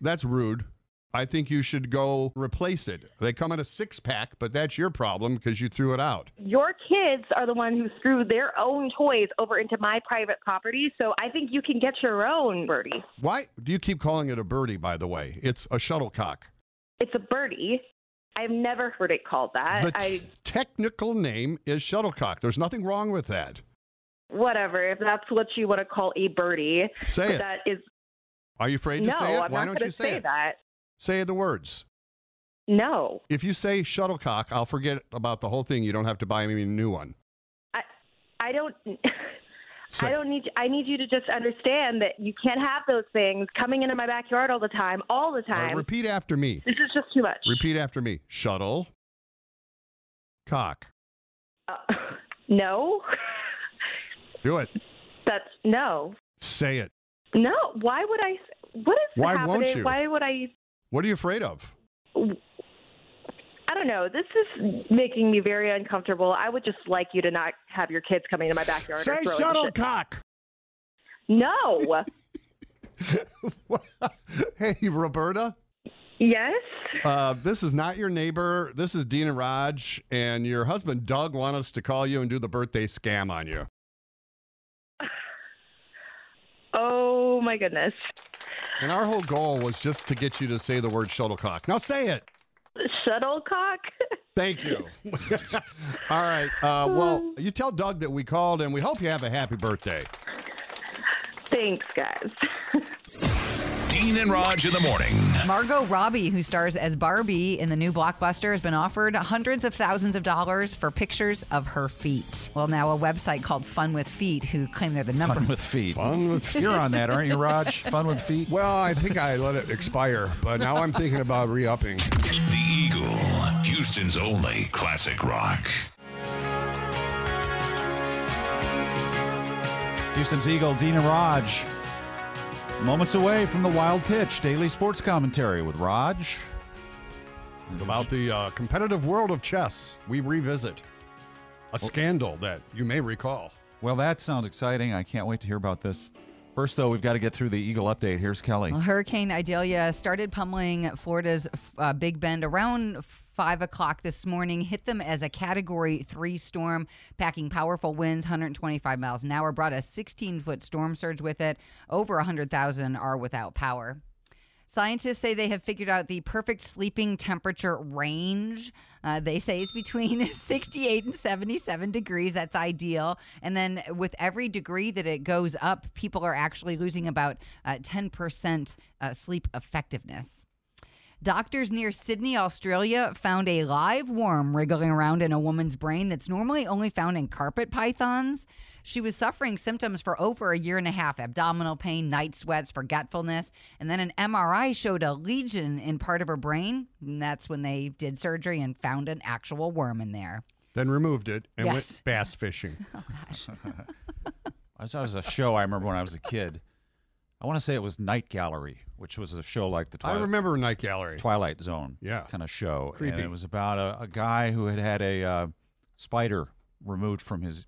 That's rude. I think you should go replace it. They come in a six pack, but that's your problem because you threw it out. Your kids are the one who threw their own toys over into my private property. So, I think you can get your own birdie. Why do you keep calling it a birdie, by the way? It's a shuttlecock. It's a birdie. I've never heard it called that. The I t- technical name is shuttlecock. There's nothing wrong with that. whatever if that's what you want to call a birdie. Say it. That is Are you afraid to no. say it? I'm Why not don't you to say, say it? that. Say the words. No. If you say shuttlecock, I'll forget about the whole thing. You don't have to buy me a new one. I I don't. Say- I don't need. I need you to just understand that you can't have those things coming into my backyard all the time, all the All right, time. repeat after me. this is just too much. Repeat after me. Shuttle. Cock. Uh, no, Do it. that's no, Say it. no. Why would I? What is Why happening? won't you? Why would I? What are you afraid of? I don't know. This is making me very uncomfortable. I would just like you to not have your kids coming to my backyard. Say shuttlecock. No. hey, Roberta. yes. Uh, this is not your neighbor. This is Dean and Rog, and your husband Doug want us to call you and do the birthday scam on you. Oh my goodness. And our whole goal was just to get you to say the word shuttlecock. Now say it. Shuttlecock. Thank you. All right. Uh, well, you tell Doug that we called, and we hope you have a happy birthday. Thanks, guys. Dean and Rog in the morning. Margot Robbie, who stars as Barbie in the new blockbuster, has been offered hundreds of thousands of dollars for pictures of her feet. Well, now a website called Fun with Feet, who claim they're the number. Fun with feet. Fun with You're on that, aren't you, Rog? Fun with feet. Well, I think I let it expire, but now I'm thinking about re upping. The Eagle, Houston's only classic rock. Houston's Eagle, Dina Rog. Moments away from the wild pitch. Daily sports commentary with Rog. About the uh, competitive world of chess, we revisit a scandal that you may recall. Well, that sounds exciting. I can't wait to hear about this. First, though, we've got to get through the Eagle update. Here's Kelly. Well, Hurricane Idalia started pummeling Florida's uh, Big Bend around 5 o'clock this morning, hit them as a Category 3 storm, packing powerful winds, 125 miles an hour, brought a 16 foot storm surge with it. Over 100,000 are without power. Scientists say they have figured out the perfect sleeping temperature range. Uh, they say it's between 68 and 77 degrees. That's ideal. And then with every degree that it goes up, people are actually losing about uh, 10% uh, sleep effectiveness. Doctors near Sydney, Australia found a live worm wriggling around in a woman's brain that's normally only found in carpet pythons. She was suffering symptoms for over a year and a half abdominal pain, night sweats, forgetfulness. And then an MRI showed a lesion in part of her brain. And that's when they did surgery and found an actual worm in there. Then removed it and Yes. went bass fishing. Oh, I saw it was a show I remember when I was a kid. I want to say it was Night Gallery, which was a show like the Twilight. I remember Night Gallery. Twilight Zone Yeah. kind of show. Creepy. And it was about a, a guy who had had a uh, spider removed from his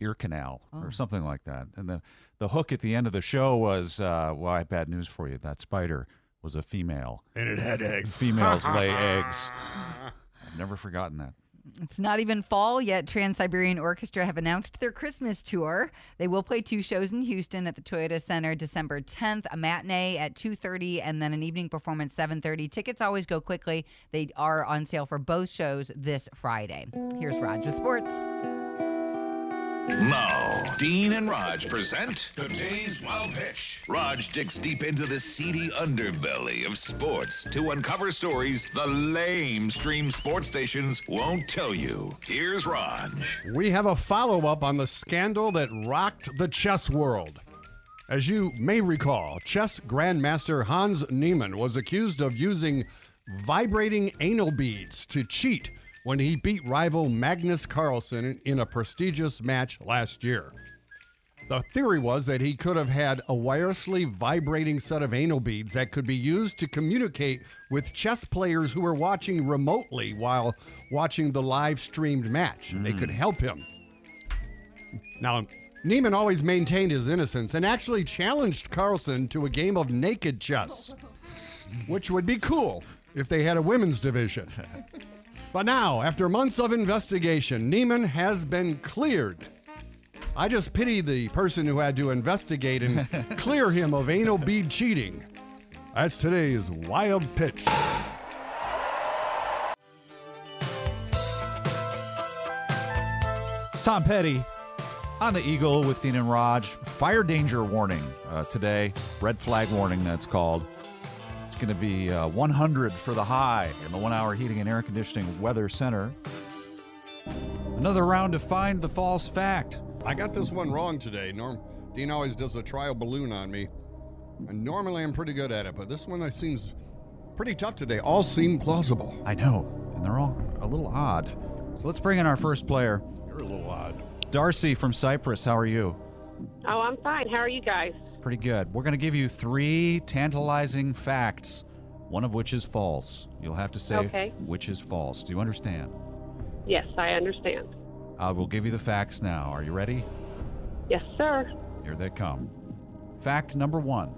ear canal Oh. or something like that. And the, the hook at the end of the show was, uh, well, I have bad news for you. That spider was a female. And it had eggs. Females lay eggs. I've never forgotten that. It's not even fall yet. Trans Siberian Orchestra have announced their Christmas tour. They will play two shows in Houston at the Toyota Center December 10th, a matinee at 2:30 and then an evening performance 7:30. Tickets always go quickly. They are on sale for both shows this Friday. Here's Rog with sports. Now, Dean and Rog present today's Wild Pitch. Rog digs deep into the seedy underbelly of sports to uncover stories the lame stream sports stations won't tell you. Here's Rog. We have a follow up on the scandal that rocked the chess world. As you may recall, chess grandmaster Hans Niemann was accused of using vibrating anal beads to cheat when he beat rival Magnus Carlsen in a prestigious match last year. The theory was that he could have had a wirelessly vibrating set of anal beads that could be used to communicate with chess players who were watching remotely while watching the live streamed match. They hmm. could help him. Now, Niemann always maintained his innocence and actually challenged Carlsen to a game of naked chess, which would be cool if they had a women's division. But now, after months of investigation, Niemann has been cleared. I just pity the person who had to investigate and clear him of anal bead cheating. That's today's wild pitch. It's Tom Petty on the Eagle with Dean and Rog. Fire danger warning uh, today. Red flag warning, that's called. It's going to be uh, 100 for the high in the one hour heating and air conditioning weather center. Another round to find the false fact. I got this one wrong today. Norm Dean always does a trial balloon on me. And normally I'm pretty good at it, but this one seems pretty tough today. All seem plausible. I know, and they're all a little odd. So let's bring in our first player. You're a little odd. Darcy from Cypress, how are you? Oh, I'm fine. How are you guys? Pretty good. We're going to give you three tantalizing facts, one of which is false. You'll have to say Okay. which is false. Do you understand? Yes, I understand. I will give you the facts now. Are you ready? Yes, sir. Here they come. Fact number one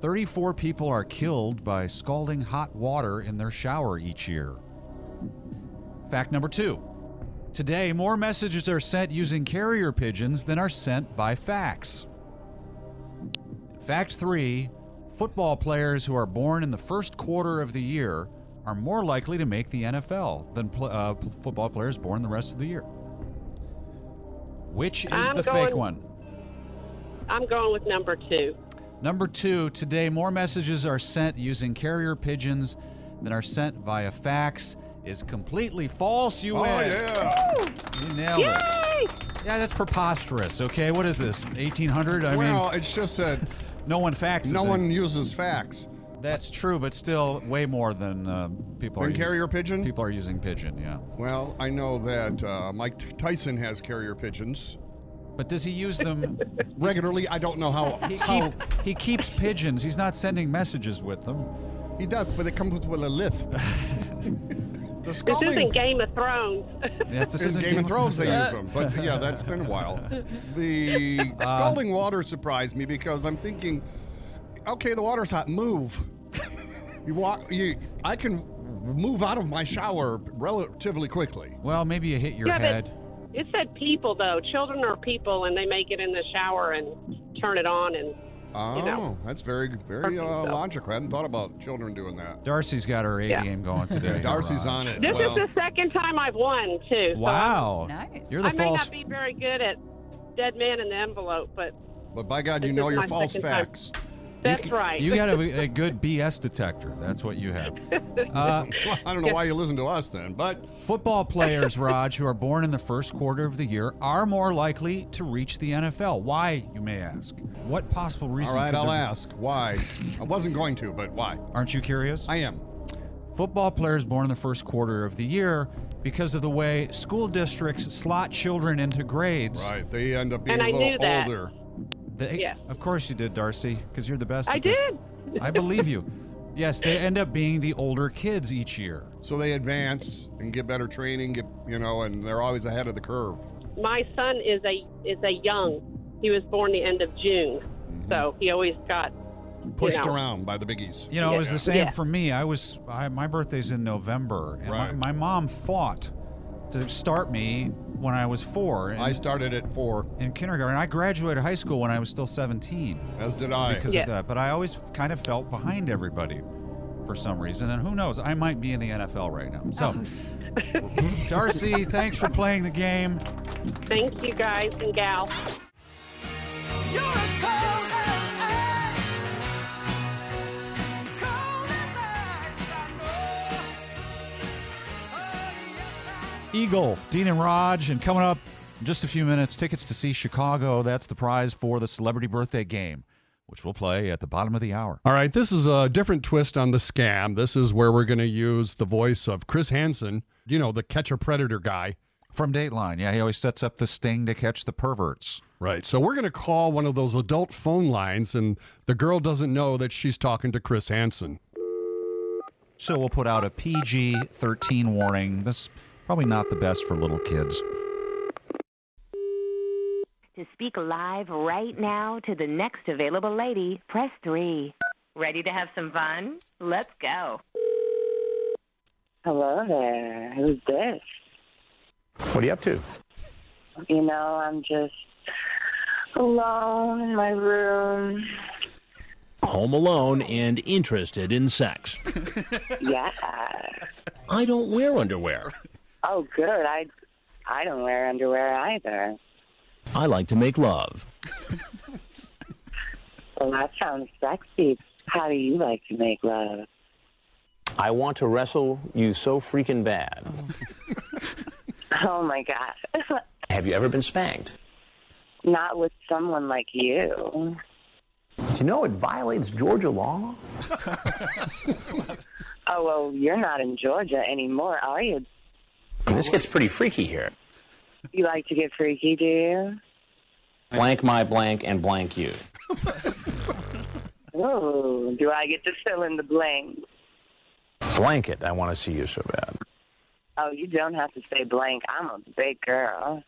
34 people are killed by scalding hot water in their shower each year. Fact number two Today, more messages are sent using carrier pigeons than are sent by fax. Fact three football players who are born in the first quarter of the year are more likely to make the NFL than pl- uh, p- football players born the rest of the year. Which is I'm the going- fake one? I'm going with number two. Number two, today more messages are sent using carrier pigeons than are sent via fax is completely false. You Oh, win. yeah. You nailed it. Yeah, that's preposterous. Okay, what is this? 1800? I well, mean, it's just that no one faxes. no it. one uses fax. That's true, but still way more than uh, people Than are carrier using, pigeon? People are using pigeon. Yeah. Well, I know that uh, Mike Tyson has carrier pigeons. But does he use them regularly? I don't know how. He, how keep, he keeps pigeons. He's not sending messages with them. he does, but it comes with a lisp. the This isn't Game of Thrones. Yes, this in isn't Game, of Thrones. They use them, but yeah, that's been a while. The Uh, scalding water surprised me because I'm thinking, okay, the water's hot. Move. you walk. You. I can move out of my shower relatively quickly. Well, maybe you hit your Yeah, but- head. it said people, though. Children are people, and they may get in the shower and turn it on. And Oh, you know. that's very, very uh, so. logical. I hadn't thought about children doing that. Darcy's got her A Yeah. game going today. Darcy's on it. this well, is the second time I've won, too. so Wow. Nice. You're the I may not be very good at dead man in the envelope, but but by God, you know your false facts. time. Facts. that's right. You got a, a good BS detector. That's what you have. Uh, Well, I don't know why you listen to us then, but football players, Rog, who are born in the first quarter of the year, are more likely to reach the NFL. Why, you may ask? What possible reason? all right, could I'll there ask why. I wasn't going to, but why? Aren't you curious? I am. Football players born in the first quarter of the year because of the way school districts slot children into grades. Right, they end up being And a I little knew that. older. They, Yes. Of course you did, Darcy, because you're the best. I did. I believe you. Yes, they end up being the older kids each year. So they advance and get better training, get you know, and they're always ahead of the curve. My son is a is a young. He was born the end of June, mm-hmm. so he always got Pushed know. around by the biggies. You know, it was the same Yeah. for me. I was I, my birthday's in November, and Right. my, my mom fought to start me when I was four. I started at four, in kindergarten. I graduated high school when I was still 17 as did I. because Yeah. of that. But I always kind of felt behind everybody for some reason, and who knows? I might be in the NFL right now. So, oh. Darcy, thanks for playing the game. Thank you, guys and gals. Eagle, Dean and Rog, and coming up in just a few minutes, tickets to see Chicago. That's the prize for the celebrity birthday game, which we'll play at the bottom of the hour. All right, this is a different twist on the scam. This is where we're going to use the voice of Chris Hansen, you know, the catch a predator guy. From Dateline. Yeah, he always sets up the sting to catch the perverts. Right. So we're going to call one of those adult phone lines, and the girl doesn't know that she's talking to Chris Hansen. So we'll put out a PG 13 warning. This is probably not the best for little kids. To speak live right now to the next available lady, press 3. Ready to have some fun? Let's go. Hello there. Who's this? What are you up to? You know, I'm just alone in my room. Home alone and interested in sex. Yeah. I don't wear underwear. Oh, good. I I don't wear underwear either. I like to make love. Well, that sounds sexy. How do you like to make love? I want to wrestle you so freaking bad. Oh my god. Have you ever been spanked? Not with someone like you. Do you know it violates Georgia law? Oh well, you're not in Georgia anymore, are you? This gets pretty freaky here. You like to get freaky, do you? Blank my blank and blank you. Oh, do I get to fill in the blanks? blank? Blanket, I want to see you so bad. Oh, you don't have to say blank. I'm a big girl.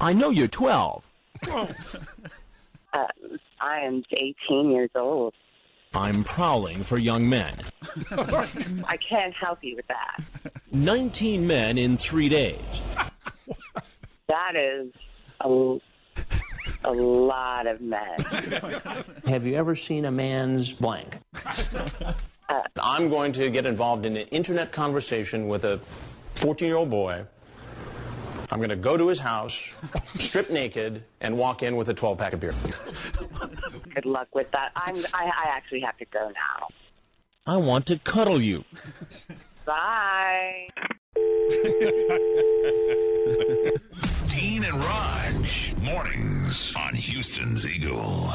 I know you're 12. Uh, I am 18 years old. I'm prowling for young men. I can't help you with that. 19 men in three days. That is a, a lot of men. Have you ever seen a man's blank? Uh, I'm going to get involved in an internet conversation with a 14 year old boy. I'm going to go to his house, strip naked, and walk in with a 12 pack of beer. Good luck with that. I'm. I, I actually have to go now. I want to cuddle you. Bye. Dean and Rog, mornings on Houston's Eagle.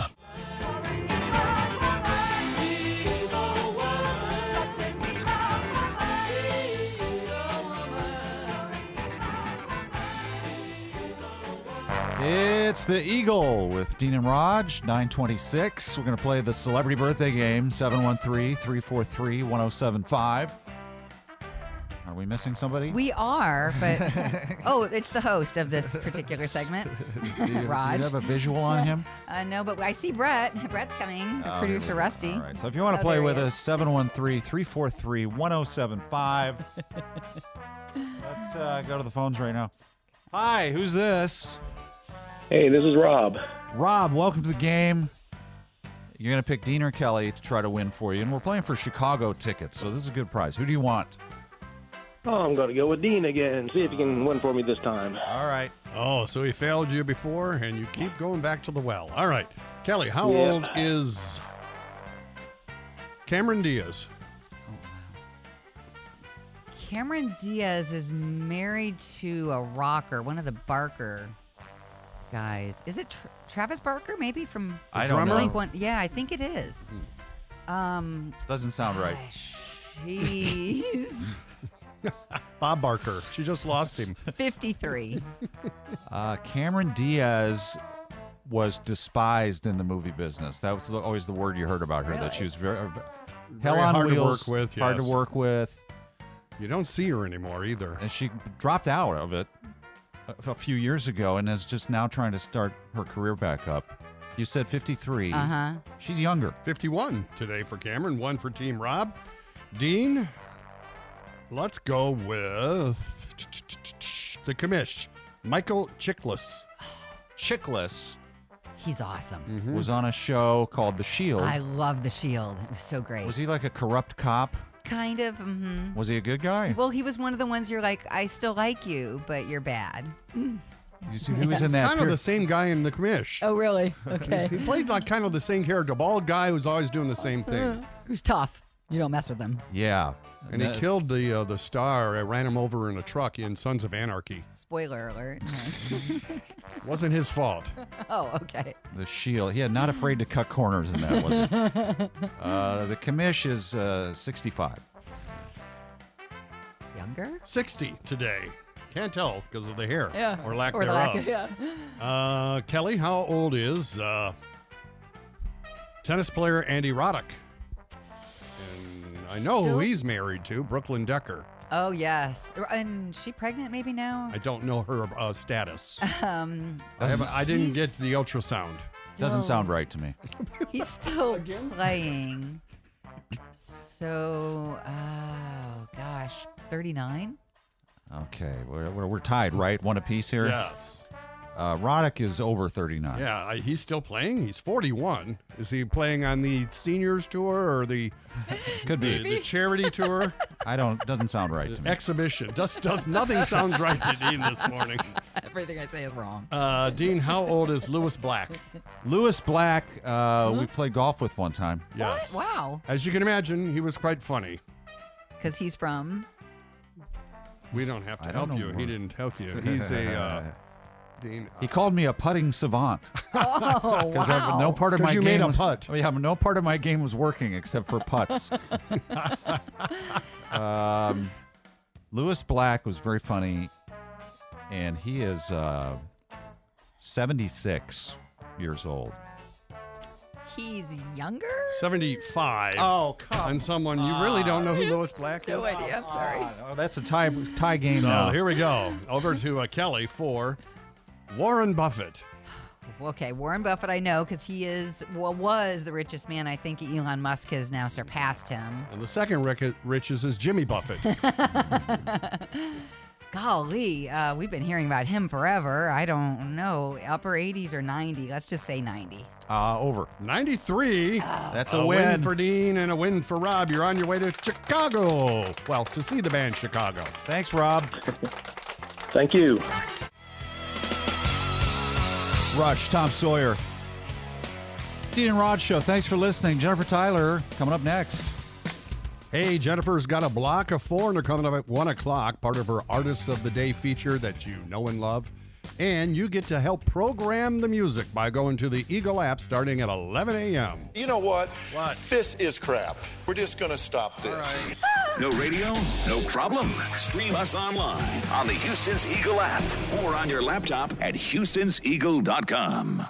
It's the Eagle with Dean and Rog, 926. We're going to play the celebrity birthday game, 713 343 1075. Are we missing somebody? We are, but oh, it's the host of this particular segment, do, you, do you have a visual on him? Uh, no, but I see Brett. Brett's coming. Oh, producer. Rusty. All right. So if you want to Oh, play with is. us, 713 343 1075. Let's uh, go to the phones right now. Hi, who's this? Hey, this is Rob. Rob, welcome to the game. You're going to pick Dean or Kelly to try to win for you. And we're playing for Chicago tickets, so this is a good prize. Who do you want? Oh, I'm going to go with Dean again. See if he can win for me this time. All right. Oh, so he failed you before, and you keep going back to the well. All right. Kelly, how Yeah. old is Cameron Diaz? Cameron Diaz is married to a rocker, one of the Barker guys. Is it Tra- Travis Barker? Maybe from I don't Blink know. Hmm. One. Yeah, I think it is. Um, Doesn't sound right. Jeez, Bob Barker. She just lost him. 53. Uh, Cameron Diaz was despised in the movie business. That was always the word you heard about her. That she was very, hell on hard to wheels, work with, hard to yes. work with. You don't see her anymore either. And she dropped out of it a, a few years ago and is just now trying to start her career back up. You said 53. Uh-huh. She's younger. 51 today for Cameron, one for Team Rob. Dean, let's go with the commish, Michael Chiklis. Chickless He's awesome. Mm. Mm-hmm. was on a show called The Shield. I love The Shield. It was so great. was he like a corrupt cop? Kind of. hmm Was he a good guy? Well, he was one of the ones you're like, I still like you, but you're bad. You see, He was in that. kind of the same guy in the commish. Oh, really? Okay. he played like kind of the same character, bald guy who's always doing the same thing. Who's tough? You don't mess with them. yeah. And he killed the uh, the star. I ran him over in a truck in Sons of Anarchy. Spoiler alert. Wasn't his fault. oh, okay. the shield. Yeah, not afraid to cut corners in that, was it? uh, the commish is uh, 65. Younger? 60 today. Can't tell because of the hair. Yeah. Or lack Or the thereof. lack- yeah. Uh, Kelly, how old is uh, tennis player Andy Roddick? And I know Still- who he's married to, Brooklyn Decker. Oh, yes. And she pregnant maybe now? I don't know her uh, status. Um, I, haven't, I didn't get the ultrasound. Doesn't sound right to me. He's still playing. So, oh gosh, 39? Okay, we're, we're, we're tied, right? One apiece here? Yes. Uh, Roddick is over 39. Yeah, I, he's still playing. He's 41. Is he playing on the seniors tour or the Could be. the charity tour? I don't, doesn't sound right to me. Exhibition. Just does nothing sounds right to Dean this morning. Everything I say is wrong. Uh, Dean, how old is Lewis Black? Lewis Black, uh, we played golf with one time. Yes. Wow. As you can imagine, he was quite funny. Because he's from. We don't have to I help know you. He didn't help you. He's a uh, Dean. He called me a putting savant. Oh, Because wow. no part of my you game made a was, putt. Oh, yeah, no part of my game was working except for putts. um, Lewis Black was very funny, and he is uh, 76 years old. He's younger? 75. Oh, come And someone you really don't know who Lewis Black is? No idea. I'm sorry. Oh, that's a tie tie game So now. here we go. Over to uh, Kelly for Warren Buffett. Okay, Warren Buffett, I know because he is, well, was the richest man. I think Elon Musk has now surpassed him. And the second ric- richest is Jimmy Buffett. Golly, uh, we've been hearing about him forever. I don't know, upper 80s or 90. Let's just say 90. Uh, over. 93. That's a, a win. win for Dean and a win for Rob. You're on your way to Chicago. Well, to see the band Chicago. Thanks, Rob. Thank you. Rush, Tom Sawyer. Dean and Rog Show. Thanks for listening. Jennifer Tyler coming up next. Hey, Jennifer's got a block of they're coming up at 1 o'clock, part of her Artists of the Day feature that you know and love. And you get to help program the music by going to the Eagle app starting at 11 a.m. You know what? What? This is crap. We're just going to stop this. No radio? No problem. Stream us online on the Houston's Eagle app or on your laptop at Houston'sEagle.com.